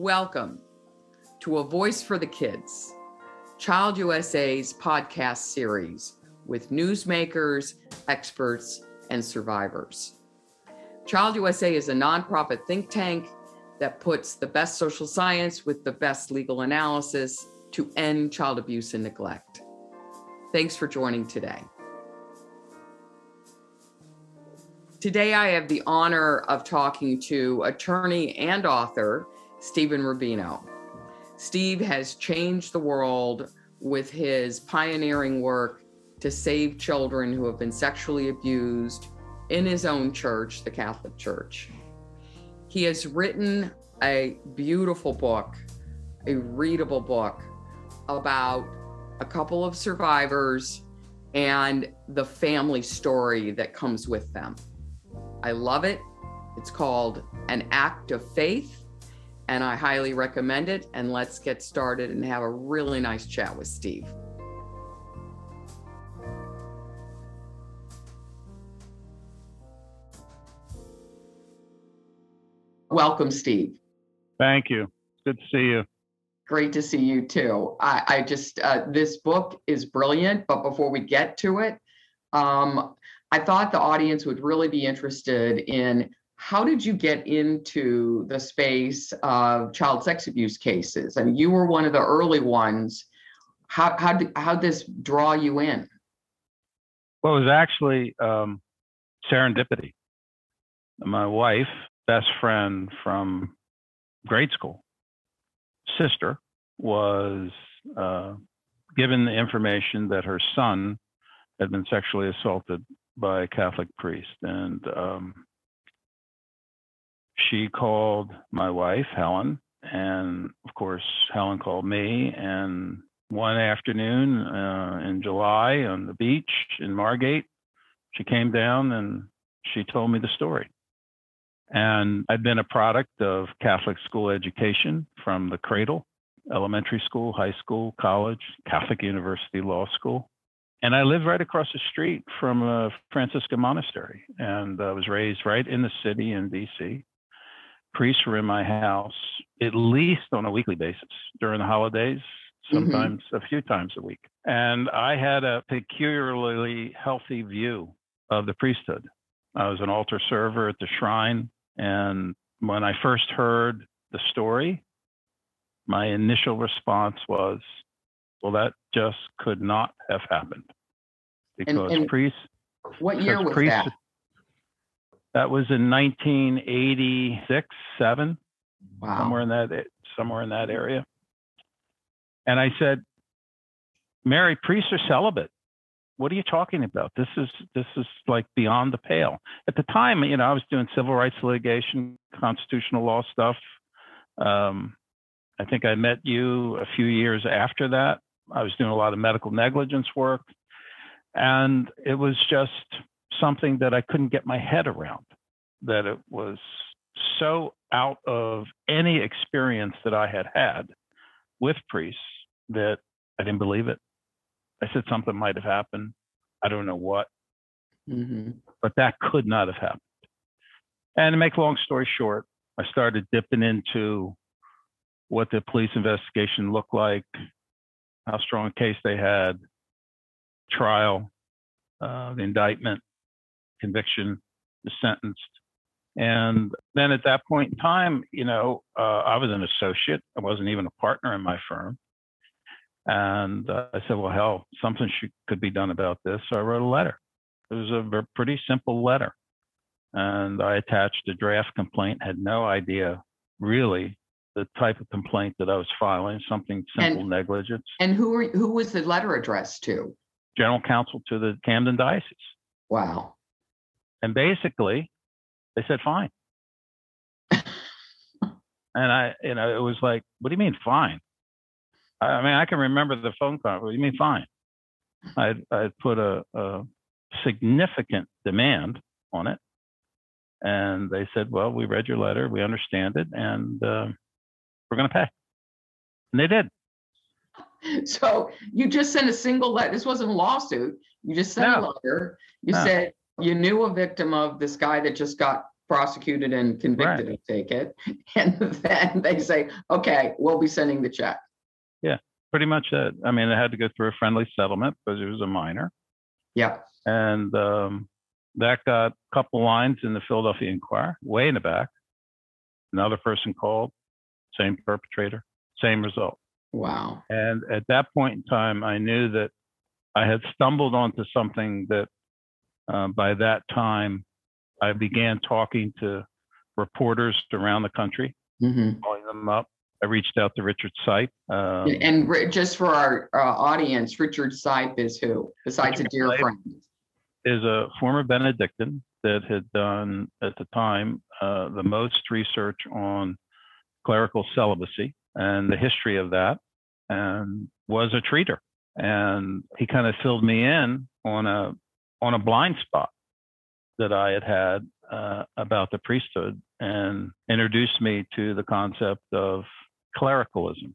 Welcome to A Voice for the Kids, Child USA's podcast series with newsmakers, experts, and survivors. Child USA is a nonprofit think tank that puts the best social science with the best legal analysis to end child abuse and neglect. Thanks for joining today. Today, I have the honor of talking to attorney and author Stephen Rubino. Steve has changed the world with his pioneering work to save children who have been sexually abused in his own church, the Catholic Church. He has written a beautiful book, a readable book about a couple of survivors and the family story that comes with them. I love it. It's called An Act of Faith, and I highly recommend it. And let's get started and have a really nice chat with Steve. Welcome, Steve. Thank you. Good to see you. Great to see you too. I, I just, uh, this book is brilliant, but before we get to it, um, I thought the audience would really be interested in how did you get into the space of child sex abuse cases? I mean, you were one of the early ones. How how did how this draw you in? Well, it was actually um, serendipity. My wife, best friend from grade school, sister, was uh, given the information that her son had been sexually assaulted by a Catholic priest. And um, she called my wife, Helen. And of course, Helen called me. And one afternoon uh, in July on the beach in Margate, she came down and she told me the story. And I'd been a product of Catholic school education from the cradle, elementary school, high school, college, Catholic University Law School and I lived right across the street from a Franciscan monastery, and I was raised right in the city in D.C. Priests were in my house at least on a weekly basis during the holidays, mm-hmm. sometimes mm-hmm. a few times a week. And I had a peculiarly healthy view of the priesthood. I was an altar server at the shrine, and when I first heard the story, my initial response was, well, that just could not have happened because and, and priests. What year was priests, that? That was in 1986, seven, wow. somewhere in that somewhere in that area. And I said, Mary, priests are celibate. What are you talking about? This is this is like beyond the pale. At the time, you know, I was doing civil rights litigation, constitutional law stuff. Um, I think I met you a few years after that. I was doing a lot of medical negligence work. And it was just something that I couldn't get my head around, that it was so out of any experience that I had had with priests that I didn't believe it. I said something might have happened. I don't know what, mm-hmm. but that could not have happened. And to make a long story short, I started dipping into what the police investigation looked like, how strong a case they had, trial, uh, the indictment, conviction, the sentenced. And then at that point in time, you know, uh, I was an associate. I wasn't even a partner in my firm. And uh, I said, well, hell, something should, could be done about this. So I wrote a letter. It was a pretty simple letter. And I attached a draft complaint, had no idea really the type of complaint that I was filing, something simple and, negligence. And who were, who was the letter addressed to? General counsel to the Camden Diocese. Wow. And basically, they said fine. and I, you know, it was like, what do you mean fine? I, mean, I can remember the phone call. What do you mean fine? I I put a, a significant demand on it, and they said, well, we read your letter, we understand it, and uh, we're going to pay. And they did. So you just sent a single letter. This wasn't a lawsuit. You just sent no. a letter. You no. said you knew a victim of this guy that just got prosecuted and convicted, I take it. And then they say, okay, we'll be sending the check. Yeah, pretty much it. I mean, I had to go through a friendly settlement because it was a minor. Yeah. And um, that got a couple lines in the Philadelphia Inquirer, way in the back. Another person called, same perpetrator, same result. Wow. And at that point in time, I knew that I had stumbled onto something that uh, by that time I began talking to reporters around the country, hmm calling them up. I reached out to Richard Sipe. Um, And ri- just for our uh, audience, Richard Sipe is who, besides a dear Sipe. friend? is a former Benedictine that had done at the time uh, the most research on clerical celibacy and the history of that, and was a treater. And he kind of filled me in on a on a blind spot that I had had uh, about the priesthood, and introduced me to the concept of clericalism.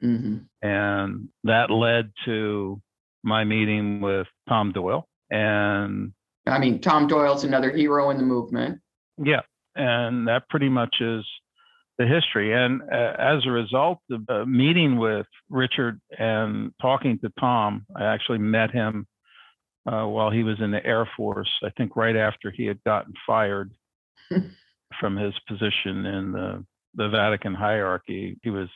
hmm And that led to my meeting with Tom Doyle. And I mean, Tom Doyle's another hero in the movement. yeah, and that pretty much is the history. And uh, as a result of uh, meeting with Richard and talking to Tom, I actually met him uh, while he was in the Air Force, I think right after he had gotten fired from his position in the, the Vatican hierarchy. He was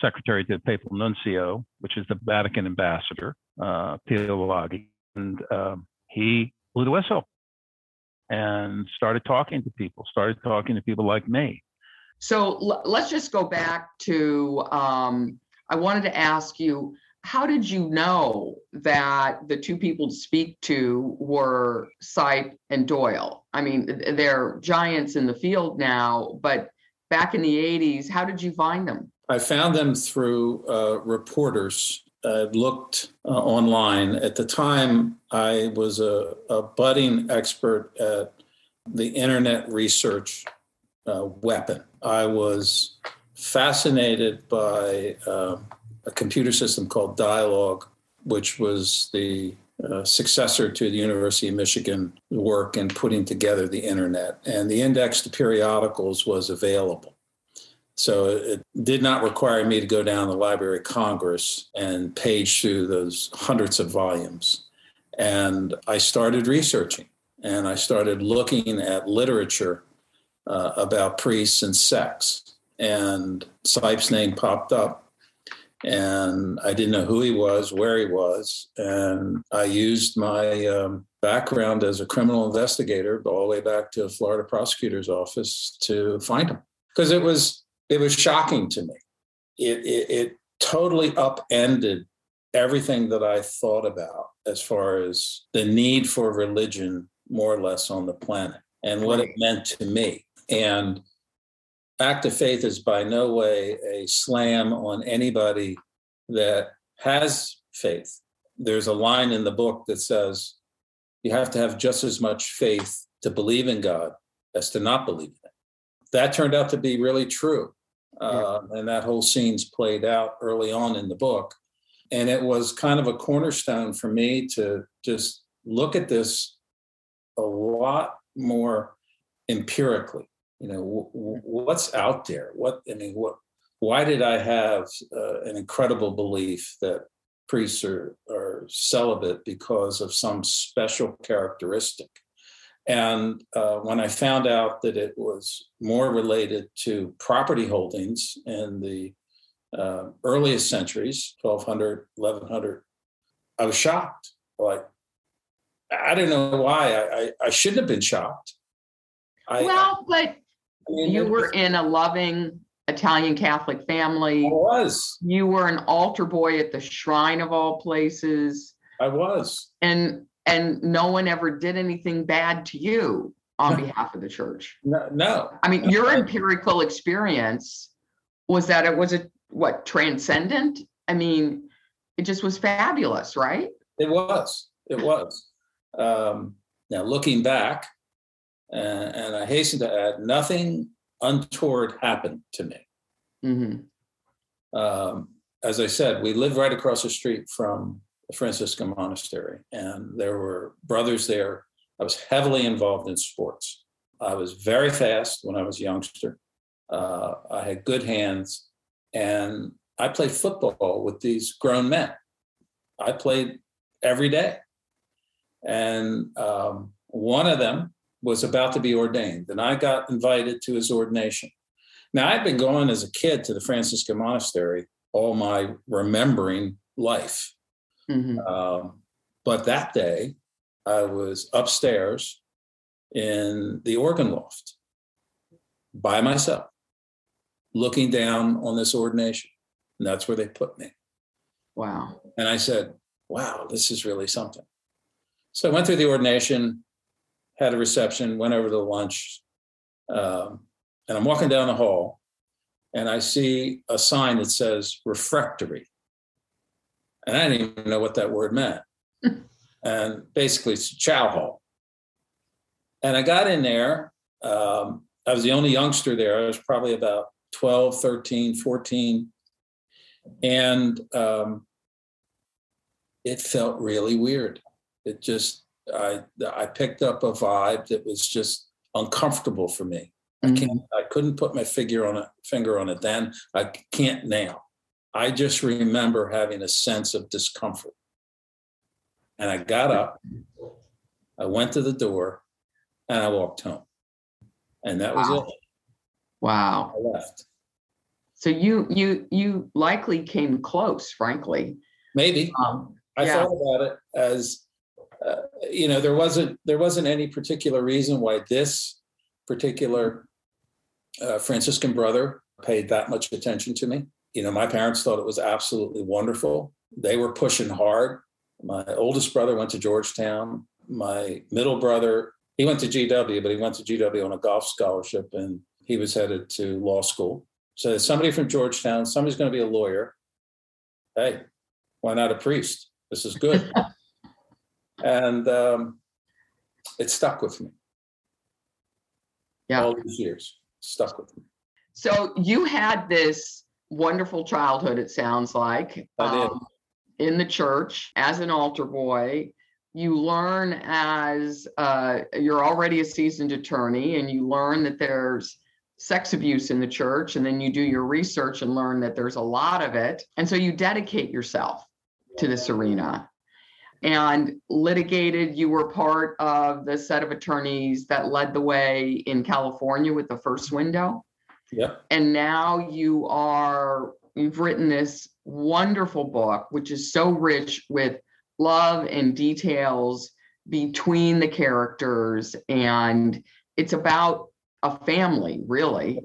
secretary to the Papal Nuncio, which is the Vatican ambassador, uh, Pio Laghi. And um, he blew the whistle and started talking to people, started talking to people like me. So l- let's just go back to, um, I wanted to ask you, how did you know that the two people to speak to were Sipe and Doyle? I mean, they're giants in the field now, but back in the 80s, how did you find them? I found them through uh, reporters. I looked uh, online. At the time, I was a, a budding expert at the internet research uh, weapon. I was fascinated by uh, a computer system called Dialog, which was the uh, successor to the University of Michigan work in putting together the internet. And the index to periodicals was available. So it did not require me to go down to the Library of Congress and page through those hundreds of volumes. And I started researching and I started looking at literature uh, about priests and sex. And Sipe's name popped up. And I didn't know who he was, where he was. And I used my um, background as a criminal investigator all the way back to Florida prosecutor's office to find him. Because it was it was shocking to me. It, it, it totally upended everything that I thought about as far as the need for religion, more or less, on the planet and what it meant to me. And Act of Faith is by no way a slam on anybody that has faith. There's a line in the book that says you have to have just as much faith to believe in God as to not believe in it. That turned out to be really true. Uh, and that whole scene's played out early on in the book. And it was kind of a cornerstone for me to just look at this a lot more empirically. You know, w- w- what's out there? What I mean, what? Why did I have uh, an incredible belief that priests are, are celibate because of some special characteristic? And uh, when I found out that it was more related to property holdings in the uh, earliest centuries, 1200, 1100, I was shocked. Like, I don't know why. I, I, I shouldn't have been shocked. I, Well, but mean, you were in a loving Italian Catholic family. I was. You were an altar boy at the shrine of all places. I was. And and no one ever did anything bad to you on behalf of the church. No, no. I mean, your empirical experience was that it was a what transcendent? I mean, it just was fabulous, right? It was. It was. Um, now, looking back, uh, and I hasten to add, nothing untoward happened to me. hmm um, as I said, we lived right across the street from the Franciscan monastery, and there were brothers there. I was heavily involved in sports, I was very fast when I was a youngster. Uh, I had good hands, and I played football with these grown men. I played every day, and um, one of them was about to be ordained, and I got invited to his ordination. Now, I'd been going as a kid to the Franciscan monastery all my remembering life. Mm-hmm. Um, but that day, I was upstairs in the organ loft by myself, looking down on this ordination. And that's where they put me. Wow. And I said, wow, this is really something. So I went through the ordination, had a reception, went over to lunch, um, and I'm walking down the hall and I see a sign that says refectory. And I didn't even know what that word meant. and basically, it's a chow hall. And I got in there. Um, I was the only youngster there. I was probably about 12, 13, 14. And um, it felt really weird. It just, I, I picked up a vibe that was just uncomfortable for me. Mm-hmm. I can't. I couldn't put my figure on a finger on it then. I can't now. I just remember having a sense of discomfort. And I got up, I went to the door, and I walked home. And that was wow. it. Wow. I left. So you you you likely came close, frankly. Maybe. Um, I yeah. thought about it as uh, you know there wasn't there wasn't any particular reason why this particular uh, Franciscan brother paid that much attention to me. You know, my parents thought it was absolutely wonderful. They were pushing hard. My oldest brother went to Georgetown. My middle brother, he went to GW, but he went to GW on a golf scholarship and he was headed to law school. So somebody from Georgetown, somebody's going to be a lawyer. Hey, why not a priest? This is good. and um, it stuck with me. Yeah. All these years stuck with me. So you had this wonderful childhood, it sounds like, um, in the church as an altar boy. You learn as uh, you're already a seasoned attorney, and you learn that there's sex abuse in the church, and then you do your research and learn that there's a lot of it. And so you dedicate yourself to this arena and litigated. You were part of the set of attorneys that led the way in California with the first window. Yep. And now you are, you've written this wonderful book, which is so rich with love and details between the characters. And it's about a family, really,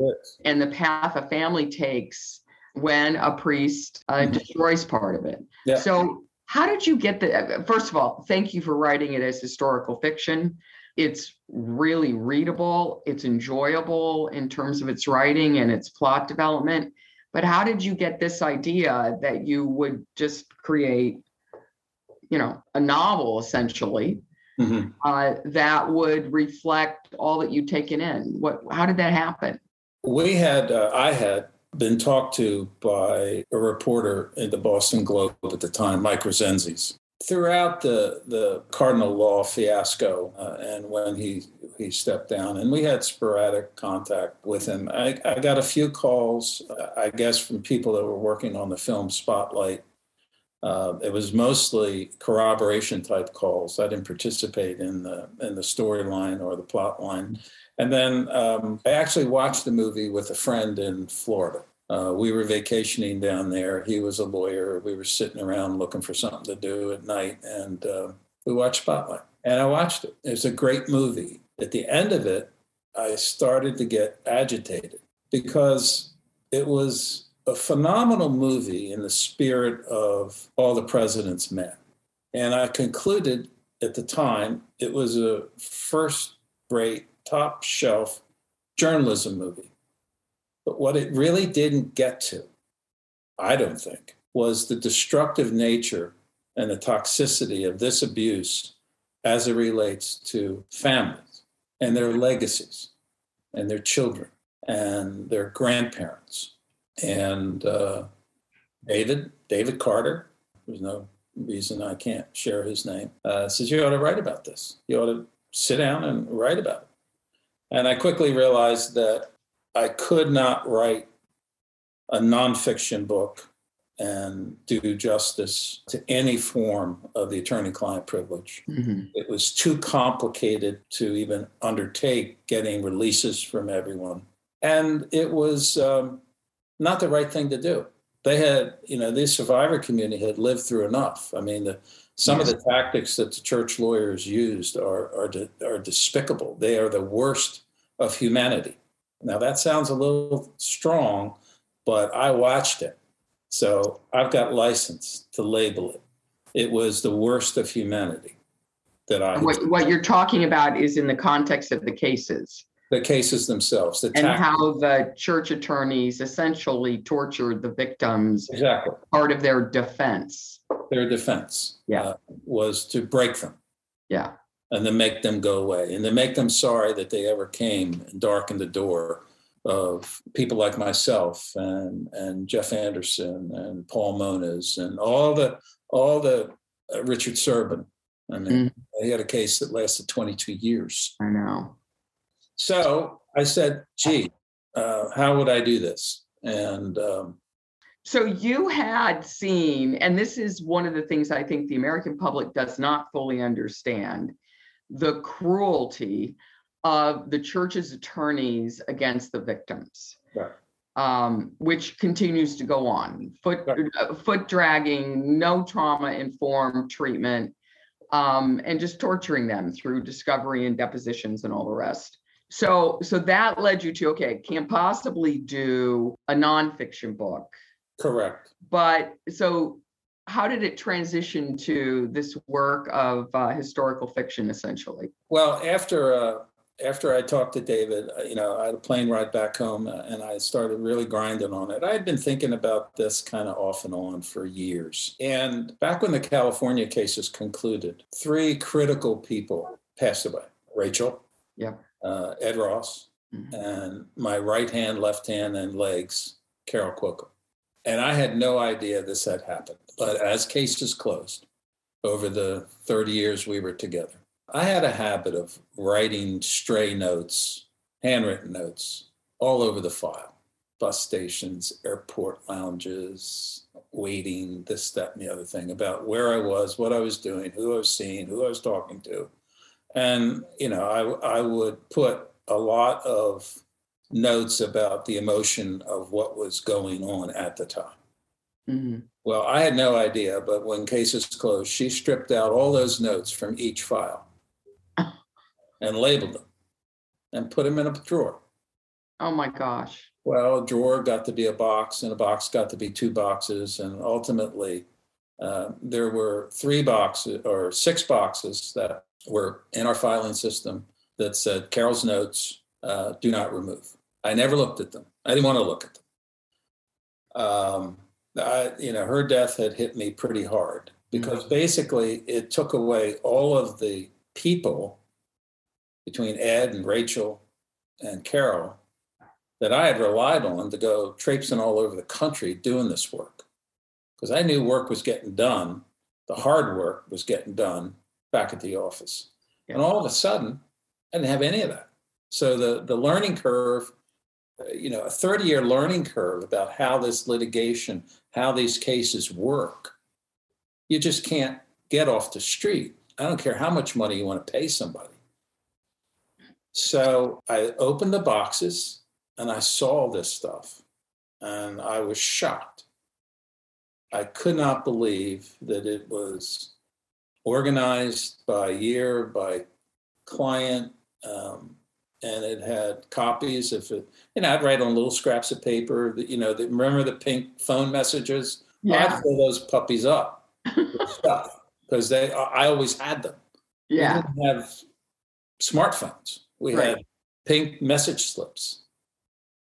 and the path a family takes when a priest uh, mm-hmm. destroys part of it. Yeah. So how did you get the? First of all, thank you for writing it as historical fiction. It's really readable, it's enjoyable in terms of its writing and its plot development. But how did you get this idea that you would just create, you know, a novel essentially mm-hmm. uh, that would reflect all that you'd taken in? What? How did that happen? We had, uh, I had been talked to by a reporter in the Boston Globe at the time, Mike Rezendes. Throughout the, the Cardinal Law fiasco uh, and when he, he stepped down, and we had sporadic contact with him, I, I got a few calls, uh, I guess, from people that were working on the film Spotlight. Uh, it was mostly corroboration type calls. I didn't participate in the in the storyline or the plot line. And then um, I actually watched the movie with a friend in Florida. Uh, we were vacationing down there. He was a lawyer. We were sitting around looking for something to do at night, and uh, we watched Spotlight. And I watched it. It was a great movie. At the end of it, I started to get agitated because it was a phenomenal movie in the spirit of All the President's Men. And I concluded at the time it was a first rate top shelf journalism movie. But what it really didn't get to, I don't think, was the destructive nature and the toxicity of this abuse as it relates to families and their legacies and their children and their grandparents. And uh, David, David Carter, there's no reason I can't share his name, uh, says, You ought to write about this. You ought to sit down and write about it. And I quickly realized that I could not write a nonfiction book and do justice to any form of the attorney client privilege. Mm-hmm. It was too complicated to even undertake getting releases from everyone. And it was um, not the right thing to do. They had, you know, the survivor community had lived through enough. I mean, the, some of the tactics that the church lawyers used are, are, are despicable. They are the worst of humanity. Now, that sounds a little strong, but I watched it so I've got license to label it. It was the worst of humanity that I. What, what you're talking about is in the context of the cases. The cases themselves, the and how the church attorneys essentially tortured the victims. Exactly. Part of their defense. Their defense. Yeah. Uh, was to break them. Yeah. And then make them go away, and then make them sorry that they ever came and darkened the door of people like myself and and Jeff Anderson and Paul Mones and all the all the uh, Richard Serbin. I mean, mm. he had a case that lasted 22 years. I know. So I said, "Gee, uh, how would I do this?" And um, so you had seen, and this is one of the things I think the American public does not fully understand the cruelty of the church's attorneys against the victims. Right. Um, which continues to go on. Foot right. uh, foot dragging, no trauma informed treatment, um, and just torturing them through discovery and depositions and all the rest. So, so that led you to okay, can't possibly do a nonfiction book. Correct. But so, how did it transition to this work of uh, historical fiction, essentially? Well, after uh, after I talked to David, uh, you know, I had a plane ride back home uh, and I started really grinding on it. I had been thinking about this kind of off and on for years. And back when the California cases concluded, three critical people passed away Rachel, yeah. Uh, Ed Ross, mm-hmm. and my right hand, left hand, and legs, Carol Cuoco. And I had no idea this had happened. But as cases closed over the 30 years we were together, I had a habit of writing stray notes, handwritten notes, all over the file bus stations, airport lounges, waiting, this, that, and the other thing about where I was, what I was doing, who I was seeing, who I was talking to. And, you know, I, I would put a lot of notes about the emotion of what was going on at the time. Mm-hmm. Well, I had no idea, but when cases closed, she stripped out all those notes from each file and labeled them and put them in a drawer. Oh my gosh. Well, a drawer got to be a box, and a box got to be two boxes. And ultimately, uh, there were three boxes or six boxes that were in our filing system that said Carol's notes uh, do not remove. I never looked at them. I didn't want to look at them. Um, I, you know, her death had hit me pretty hard because mm-hmm. basically it took away all of the people between Ed and Rachel and Carol that I had relied on to go traipsing all over the country doing this work. Because I knew work was getting done, the hard work was getting done back at the office. Yeah. And all of a sudden, I didn't have any of that. So the, the learning curve, uh, you know, a 30 year learning curve about how this litigation, how these cases work, you just can't get off the street. I don't care how much money you want to pay somebody. So I opened the boxes and I saw this stuff and I was shocked. I could not believe that it was organized by year, by client, um, and it had copies of it. You know, I'd write on little scraps of paper. That, you know, the, remember the pink phone messages? Yeah. I'd fill those puppies up with stuff because they. I always had them. Yeah. We didn't have smartphones. We right. had pink message slips.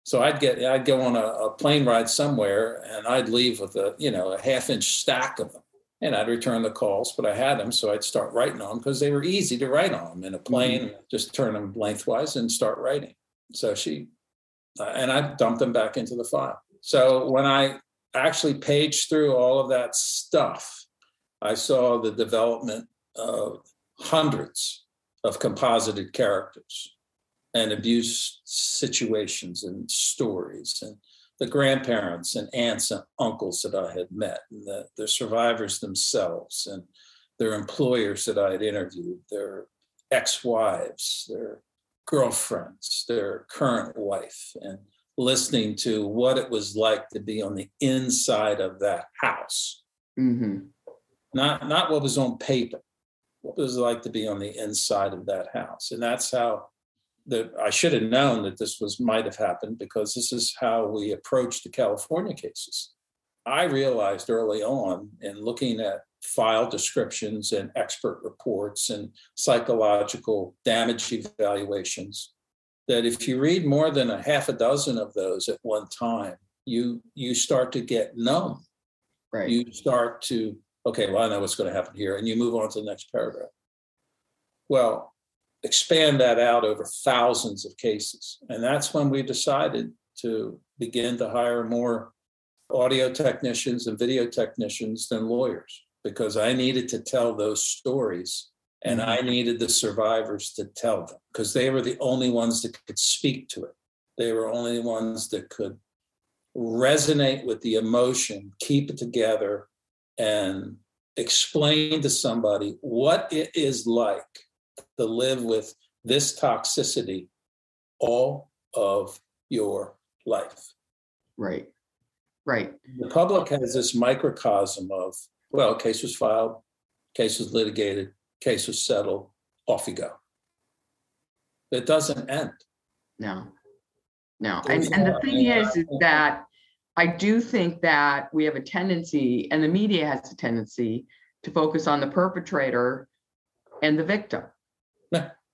So I'd get I'd go on a, a, plane ride somewhere and I'd leave with a you know a half inch stack of them and I'd return the calls, but I had them, so I'd start writing on them because they were easy to write on them in a plane. Mm-hmm. Just turn them lengthwise and start writing. So she uh, and I dumped them back into the file. So when I actually paged through all of that stuff, I saw the development of hundreds of composited characters and abuse situations and stories and the grandparents and aunts and uncles that I had met, and the, the survivors themselves, and their employers that I had interviewed, their ex wives, their girlfriends, their current wife, and listening to what it was like to be on the inside of that house. Mm-hmm. Not, not what was on paper, what was like to be on the inside of that house. And that's how that I should have known that this was might have happened because this is how we approach the California cases. I realized early on in looking at file descriptions and expert reports and psychological damage evaluations that if you read more than a half a dozen of those at one time, you you start to get numb. Right. You start to okay, well I know what's going to happen here, and you move on to the next paragraph. Well, expand that out over thousands of cases. And that's when we decided to begin to hire more audio technicians and video technicians than lawyers because I needed to tell those stories and I mm-hmm. needed the survivors to tell them because they were the only ones that could speak to it. They were only ones that could resonate with the emotion, keep it together, and explain to somebody what it is like to live with this toxicity all of your life. Right. Right. The public has this microcosm of, well, case was filed, case was litigated, case was settled, off you go. It doesn't end. No. No. And and the thing is, is that I do think that we have a tendency, and the media has a tendency to focus on the perpetrator and the victim.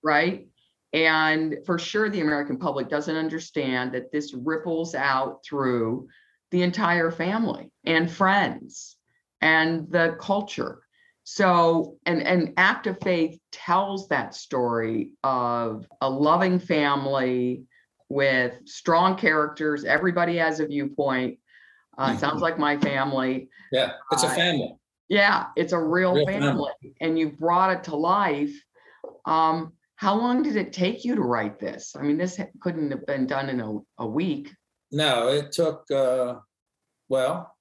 Right. And for sure, the American public doesn't understand that this ripples out through the entire family and friends and the culture. So, and, and Act of Faith tells that story of a loving family with strong characters. Everybody has a viewpoint. Uh, Mhm. Sounds like my family. Yeah, it's a Uh, family. Yeah, it's a real, Real family, family. and you brought it to life. Um, how long did it take you to write this? I mean, this couldn't have been done in a, a week. No, it took, uh, well,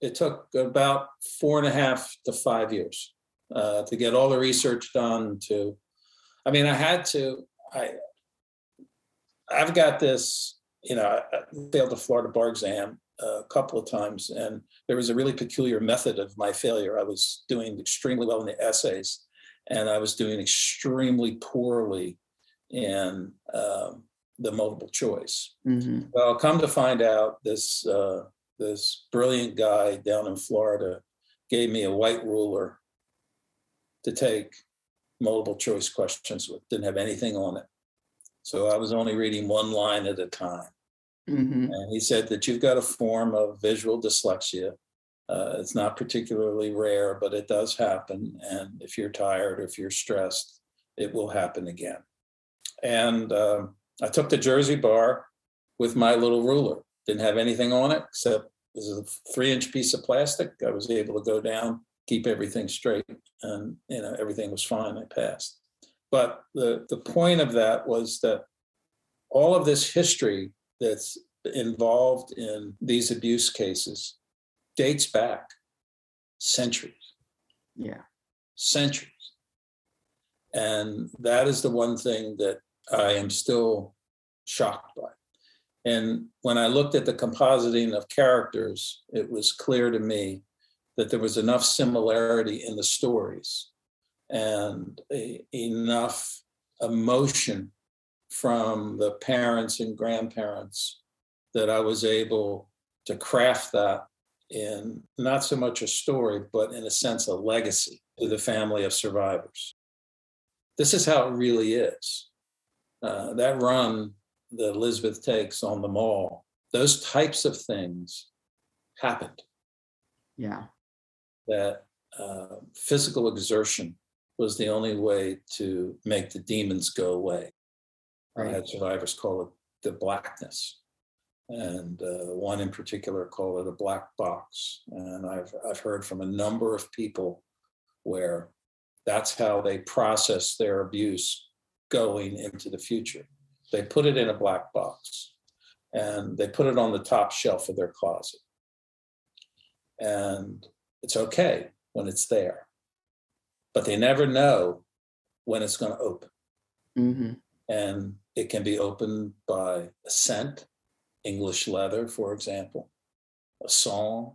it took about four and a half to five years uh, to get all the research done. To, I mean, I had to. I, I've got this. You know, I failed the Florida bar exam a couple of times, and there was a really peculiar method of my failure. I was doing extremely well in the essays, and I was doing extremely poorly in um, the multiple choice. Mhm. Well, come to find out, this uh, this brilliant guy down in Florida gave me a white ruler to take multiple choice questions with. Didn't have anything on it, so I was only reading one line at a time. Mhm. And he said that you've got a form of visual dyslexia. Uh, it's not particularly rare, but it does happen. And if you're tired, or if you're stressed, it will happen again. And um, I took the Jersey bar with my little ruler. Didn't have anything on it except this is a three inch piece of plastic. I was able to go down, keep everything straight, and you know everything was fine. I passed. But the the point of that was that all of this history that's involved in these abuse cases dates back centuries, Yeah. centuries. And that is the one thing that I am still shocked by. And when I looked at the compositing of characters, it was clear to me that there was enough similarity in the stories and a, enough emotion from the parents and grandparents that I was able to craft that in not so much a story, but in a sense, a legacy to the family of survivors. This is how it really is. Uh, that run that Elizabeth takes on the mall, those types of things happened. Yeah. That uh, physical exertion was the only way to make the demons go away. I Right. had survivors call it the blackness. And uh, one in particular called it a black box. And I've, I've heard from a number of people where that's how they process their abuse going into the future. they put it in a black box and they put it on the top shelf of their closet. And it's okay when it's there, but they never know when it's going to open. hmm And it can be opened by a scent, English leather, for example, a song,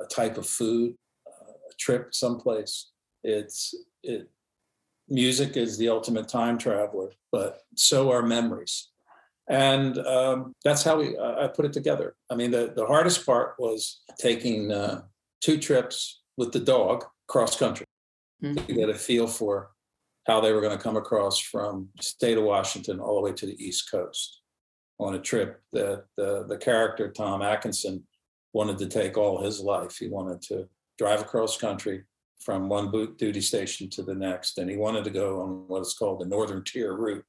a type of food, uh, a trip someplace. It's it. Music is the ultimate time traveler, but so are memories, and um, that's how we. I put it together. I mean, the the hardest part was taking uh, two trips with the dog cross country Mhm. to get a feel for how they were going to come across from state of Washington all the way to the East Coast on a trip that the, the character Tom Atkinson wanted to take all his life. He wanted to drive across country from one boot duty station to the next, and he wanted to go on what is called the Northern Tier route,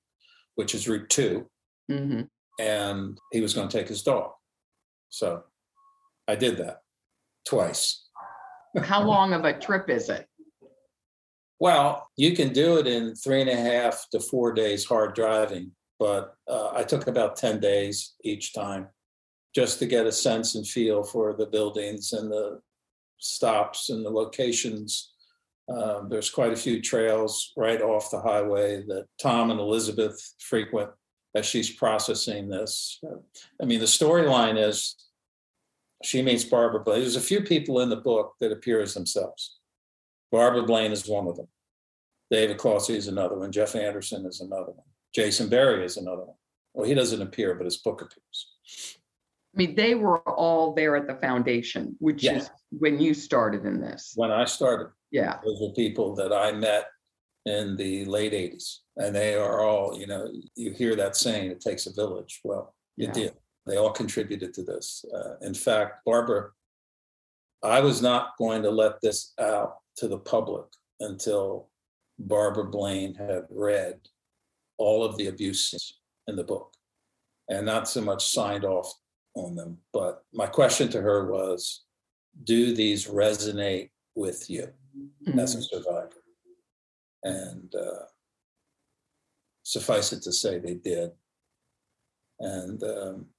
which is Route Two, hmm and he was going to take his dog. So I did that twice. How long of a trip is it? Well, you can do it in three and a half to four days hard driving, but uh, I took about 10 days each time just to get a sense and feel for the buildings and the stops and the locations. Um, there's quite a few trails right off the highway that Tom and Elizabeth frequent as she's processing this. I mean, the storyline is she meets Barbara Blaine. There's a few people in the book that appear as themselves. Barbara Blaine is one of them. David Clohessy is another one. Jeff Anderson is another one. Jason Berry is another one. Well, he doesn't appear, but his book appears. I mean, they were all there at the foundation, which Yeah. is when you started in this. When I started, Yeah. those were people that I met in the late 80s. And they are all, you know, you hear that saying, it takes a village. Well, it Yeah. did. They all contributed to this. Uh, in fact, Barbara, I was not going to let this out to the public until Barbara Blaine had read all of the abuses in the book and not so much signed off on them. But my question to her was Do these resonate with you as a Mhm. survivor? And uh, suffice it to say, they did. And um,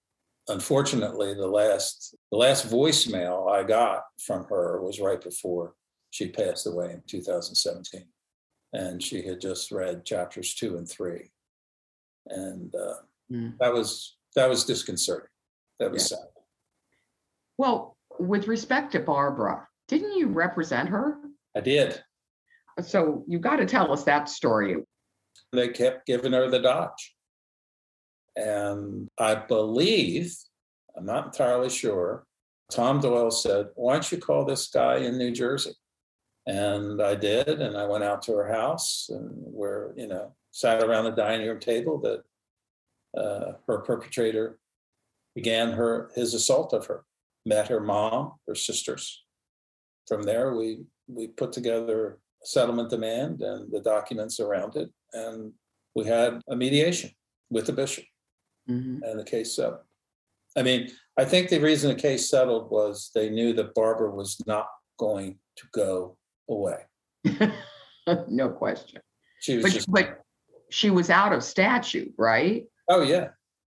unfortunately, the last the last voicemail I got from her was right before she passed away in 2017, and she had just read chapters two and three, and uh, Mm. that was that was disconcerting. That was Yeah. sad. Well, with respect to Barbara, didn't you represent her? I did. So you got to tell us that story. They kept giving her the Dodge, and I believe I'm not entirely sure. Tom Doyle said, "Why don't you call this guy in New Jersey?" And I did, and I went out to her house, and where you know sat around the dining room table that uh, her perpetrator began her his assault of her. Met her mom, her sisters. From there, we we put together a settlement demand and the documents around it, and we had a mediation with the bishop, Mhm. and the case settled. I mean, I think the reason the case settled was they knew that Barbara was not going to go away. no question. She was But, just, but she was out of statute, right? oh yeah,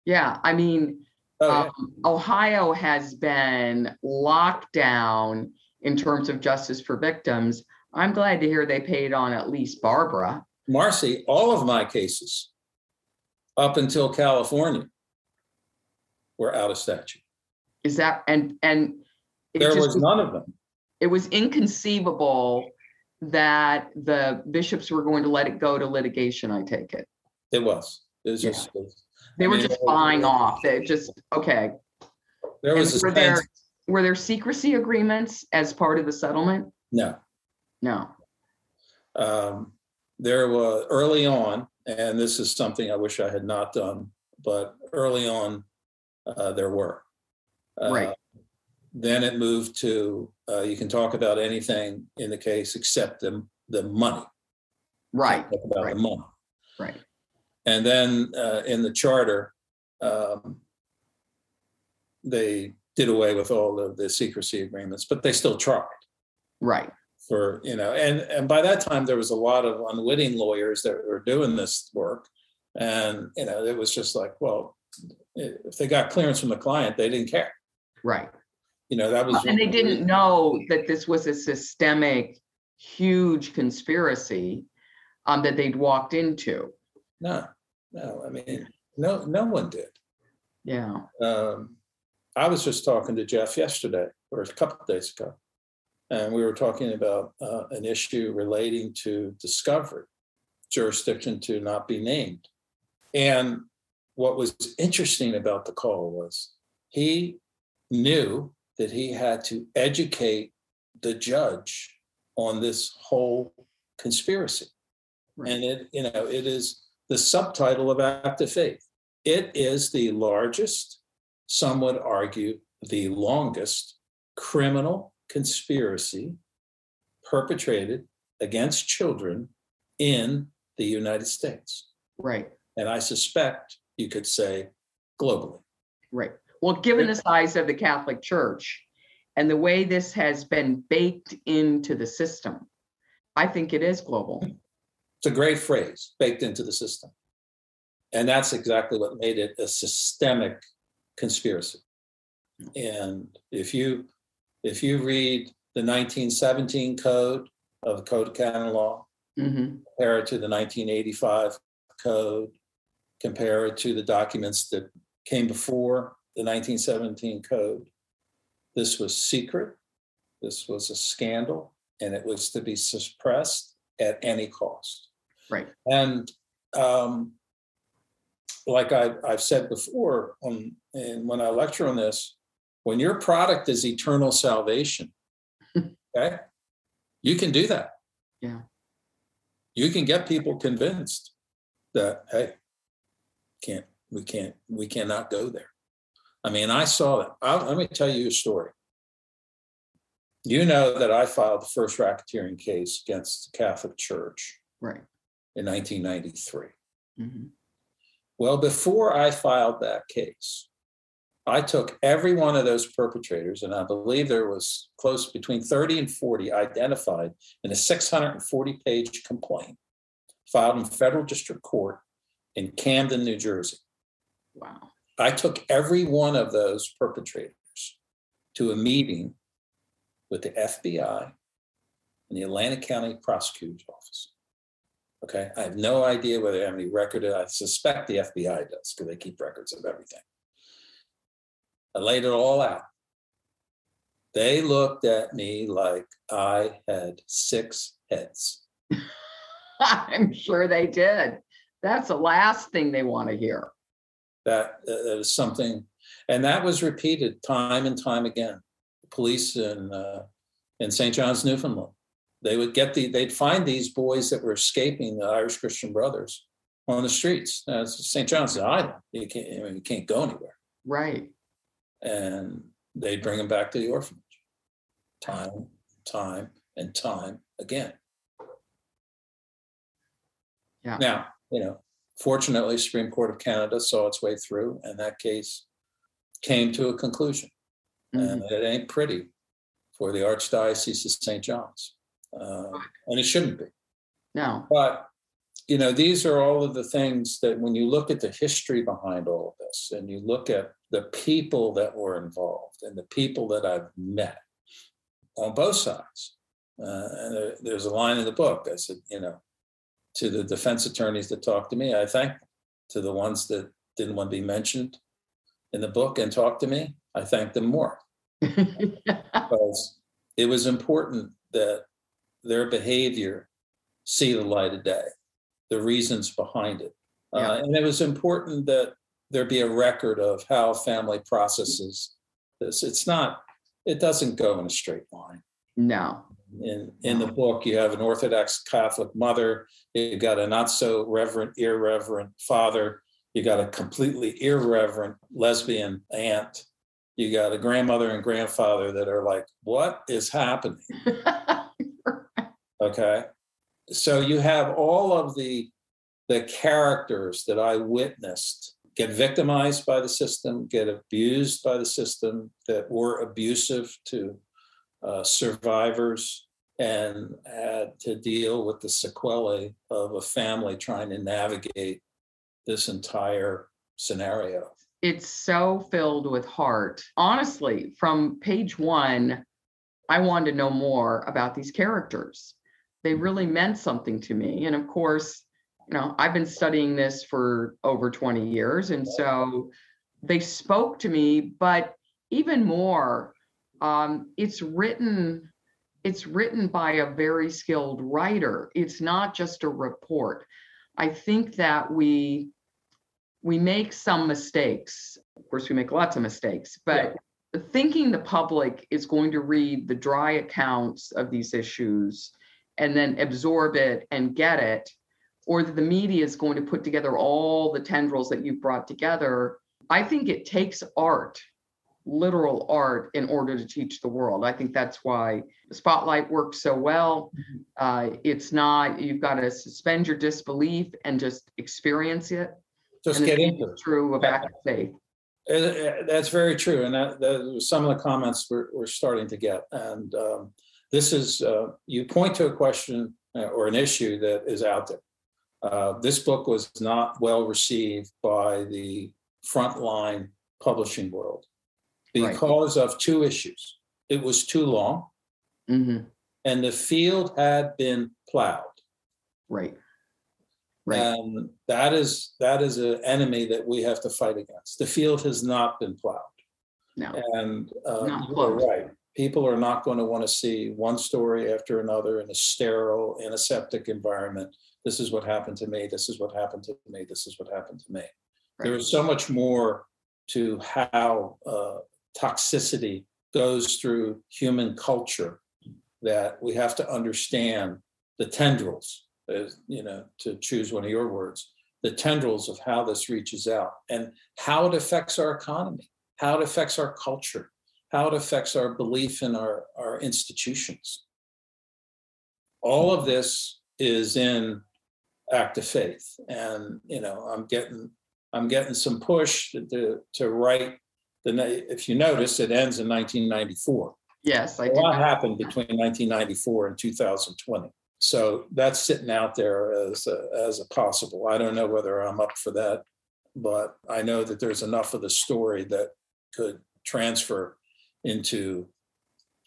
Yeah. I mean, oh yeah. um, Ohio has been locked down in terms of justice for victims. I'm glad to hear they paid on at least Barbara. Marci, all of my cases up until California were out of statute. Is that and and There was none of them. It was inconceivable that the bishops were going to let it go to litigation. I take it It was. It was Yeah. just. they I were mean, just buying off. They just okay. There was And a were there were there secrecy agreements as part of the settlement? no. No. um, there was early on, and this is something I wish I had not done, but early on, uh, there were. Uh, Right. Then it moved to uh, you can talk about anything in the case except the, the money. Right. About right. the money. Right. And then uh, in the charter, um, they did away with all of the secrecy agreements, but they still tried Right. for you know and and by that time there was a lot of unwitting lawyers that were doing this work And, you know, it was just like, well, if they got clearance from the client, they didn't care. Right. You know, that was. And they didn't know that this was a systemic, huge conspiracy um, that they'd walked into. No, no, I mean, no, no one did. Yeah. Um, I was just talking to Jeff yesterday or a couple of days ago, and we were talking about uh, an issue relating to discovery, jurisdiction to not be named. And what was interesting about the call was he knew that he had to educate the judge on this whole conspiracy. Right. And it, you know, it is the subtitle of Act of Faith. It is the largest, some would argue, the longest criminal conspiracy perpetrated against children in the United States. Right. And I suspect you could say globally. Right. Well, given the size of the Catholic Church and the way this has been baked into the system, I think it is global. It's a great phrase, baked into the system. And that's exactly what made it a systemic conspiracy. And if you if you read the 1917 code of the Code of Canon Law, hmm compare it to the 1985 code, compare it to the documents that came before the 1917 code. This was secret. This was a scandal, and it was to be suppressed at any cost. Right. And um, like I, I've said before, on, and when I lecture on this, when your product is eternal salvation, okay, you can do that. Yeah. You can get people convinced that hey, can't we can't we cannot go there. I mean, I saw that. I'll, let me tell you a story. You know that I filed the first racketeering case against the Catholic Church Right. in 1993. hmm Well, before I filed that case, I took every one of those perpetrators, and I believe there was close between 30 and 40 identified in a 640 page complaint filed in federal district court in Camden, New Jersey. Wow. I took every one of those perpetrators to a meeting with the FBI and the Atlantic County Prosecutor's Office. Okay, I have no idea whether they have any record. I suspect the FBI does because they keep records of everything. I laid it all out. They looked at me like I had six heads. I'm sure they did. That's the last thing they want to hear. That, that is something, and that was repeated time and time again. Police in uh, in St. John's, Newfoundland, they would get the they'd find these boys that were escaping the Irish Christian Brothers on the streets. Now, St. John's an island; you can't I mean, you can't go anywhere, Right. and they'd bring them back to the orphanage, time, time, and time again. Yeah. Now, you know, fortunately, Supreme Court of Canada saw its way through, and that case came to a conclusion. Mhm. And it ain't pretty for the Archdiocese of St. John's. Uh, and it shouldn't be. No. But, you know, these are all of the things that when you look at the history behind all of this and you look at the people that were involved and the people that I've met on both sides. Uh, and there, there's a line in the book. I said, you know, to the defense attorneys that talked to me, I thank them. To the ones that didn't want to be mentioned in the book and talk to me, I thank them more because it was important that their behavior see the light of day, the reasons behind it. Yeah. Uh, and it was important that there be a record of how family processes this. It's not, it doesn't go in a straight line. no. In, in the book, you have an Orthodox Catholic mother, you've got a not so reverent, irreverent father, you got a completely irreverent lesbian aunt, you got a grandmother and grandfather that are like, what is happening? Okay. So you have all of the the characters that I witnessed get victimized by the system, get abused by the system, that were abusive to uh, survivors, and had to deal with the sequelae of a family trying to navigate this entire scenario. It's so filled with heart. Honestly, from page one, I wanted to know more about these characters. They really meant something to me. And of course, you know, I've been studying this for over 20 years. And so they spoke to me, but even more, um, it's written it's written by a very skilled writer. It's not just a report. I think that we we make some mistakes. Of course we make lots of mistakes but yeah. thinking the public is going to read the dry accounts of these issues and then absorb it and get it or that the media is going to put together all the tendrils that you've brought together i think it takes art literal art in order to teach the world. I think that's why Spotlight works so well. Mm-hmm. Uh, it's not, you've got to suspend your disbelief and just experience it. Just and get into it. True of active faith. Uh, uh, that's very true. And that, that some of the comments we're, we're starting to get. And um, this is, uh, you point to a question uh, or an issue that is out there. Uh, this book was not well received by the frontline publishing world because right. of two issues. It was too long, mm-hmm. and the field had been plowed. Right. Right. And that is that is an enemy that we have to fight against. The field has not been plowed. No. And uh, you're right. People are not going to want to see one story after another in a sterile, antiseptic environment. This is what happened to me. This is what happened to me. This is what happened to me. Right. There is so much more to how uh, toxicity goes through human culture that we have to understand the tendrils, uh, you know, to choose one of your words, the tendrils of how this reaches out and how it affects our economy, how it affects our culture, how it affects our belief in our, our institutions. All of this is in act of faith. And, you know, I'm getting I'm getting some push to, to write the, if you notice, it ends in 1994. Yes, I a lot happened between 1994 and 2020. So that's sitting out there as a, as a possible. I don't know whether I'm up for that, but I know that there's enough of the story that could transfer into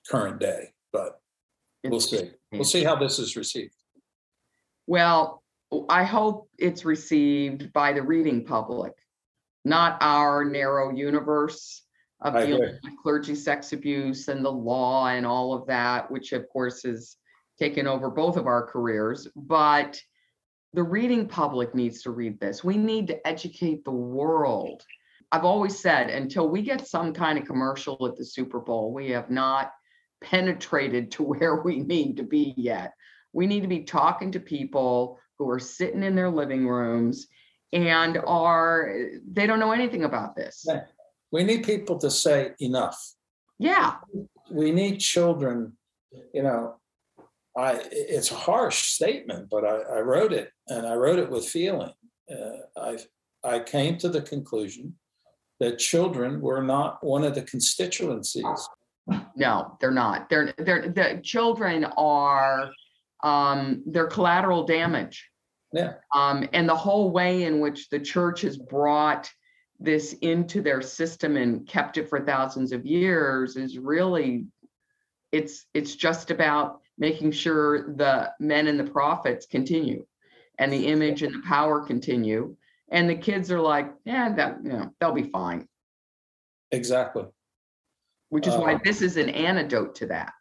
current day. But we'll see. We'll see how this is received. Well, I hope it's received by the reading public not our narrow universe of dealing with clergy sex abuse and the law and all of that, which of course has taken over both of our careers. But the reading public needs to read this. We need to educate the world. I've always said until we get some kind of commercial at the Super Bowl, we have not penetrated to where we need to be yet. We need to be talking to people who are sitting in their living rooms and are they don't know anything about this. We need people to say enough. Yeah. We need children, you know, I it's a harsh statement, but I, I wrote it and I wrote it with feeling. Uh, I I came to the conclusion that children were not one of the constituencies. No, they're not. They're they're the children are um, they're collateral damage. Yeah. Um, and the whole way in which the church has brought this into their system and kept it for thousands of years is really it's it's just about making sure the men and the profits continue and the image and the power continue. And the kids are like yeah that you know they'll be fine. Exactly. Which is why uh, this is an antidote to that.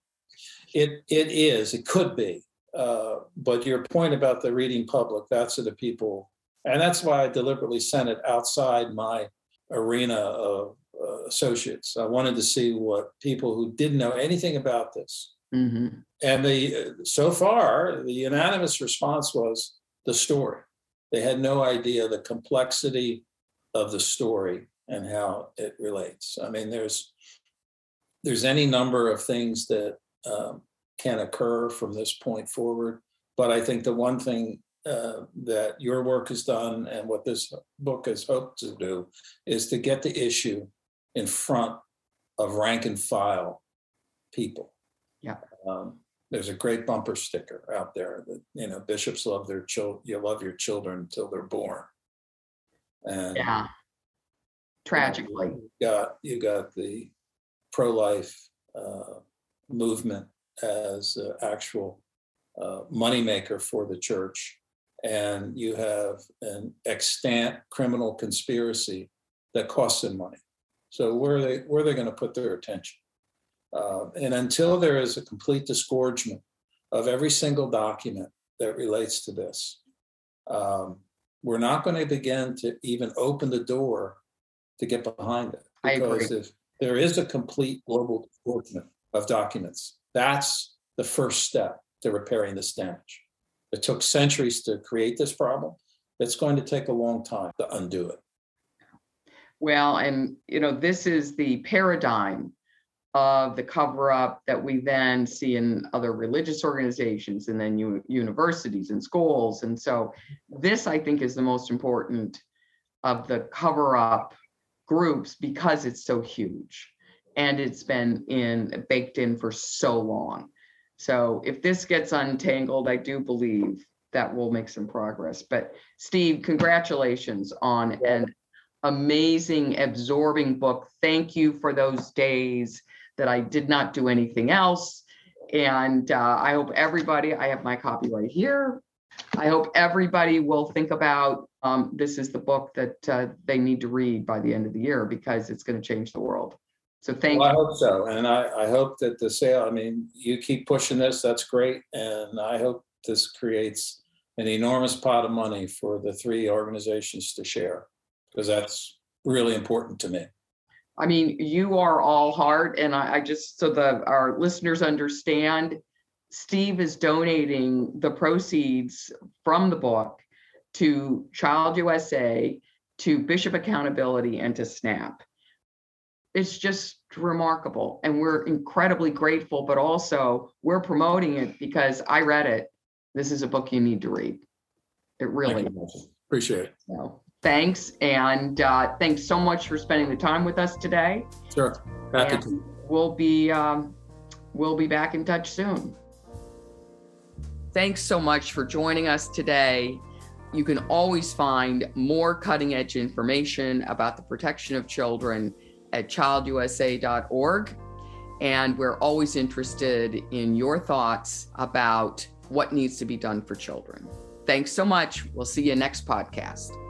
it it is it could be uh, but your point about the reading public, that's the people, and that's why I deliberately sent it outside my arena of uh, associates. I wanted to see what people who didn't know anything about this. Mm-hmm. And the so far, the unanimous response was the story. They had no idea the complexity of the story and how it relates. I mean, there's there's any number of things that um, can occur from this point forward. But I think the one thing uh, that your work has done and what this book has hoped to do is to get the issue in front of rank and file people. Yeah. Um, there's a great bumper sticker out there that you know bishops love their children. You love your children until they're born. And Yeah. Tragically. you got you got the pro-life uh, movement as an actual uh, moneymaker for the church, and you have an extant criminal conspiracy that costs them money. So where are they where are they going to put their attention? Uh, and until there is a complete disgorgement of every single document that relates to this, um, we're not going to begin to even open the door to get behind it. Because if there is a complete global disgorgement of documents, that's the first step to repairing this damage. It took centuries to create this problem. It's going to take a long time to undo it. Well, and you know, this is the paradigm of the cover up that we then see in other religious organizations and then u- universities and schools. And so, this I think is the most important of the cover up groups because it's so huge and it's been in baked in for so long. So, if this gets untangled, I do believe that will make some progress. But, Steve, congratulations on an amazing, absorbing book. Thank you for those days that I did not do anything else. And uh, I hope everybody, I have my copy right here. I hope everybody will think about um, this is the book that uh, they need to read by the end of the year because it's going to change the world. So oh, thank Well, I you. hope so. And I, I hope that the sale, I mean, you keep pushing this, that's great. And I hope this creates an enormous pot of money for the three organizations to share, because that's really important to me. I mean, you are all heart, and I, I just so the our listeners understand. Steve is donating the proceeds from the book to Child USA, to Bishop Accountability, and to SNAP. It's just remarkable, and we're incredibly grateful. But also, we're promoting it because I read it. This is a book you need to read. It really. Appreciate it. so. Thanks, and uh, thanks so much for spending the time with us today. Sure. Happy to. We'll be um, we'll be back in touch soon. Thanks so much for joining us today. You can always find more cutting edge information about the protection of children at childusa.org. And we're always interested in your thoughts about what needs to be done for children. Thanks so much. We'll see you next podcast.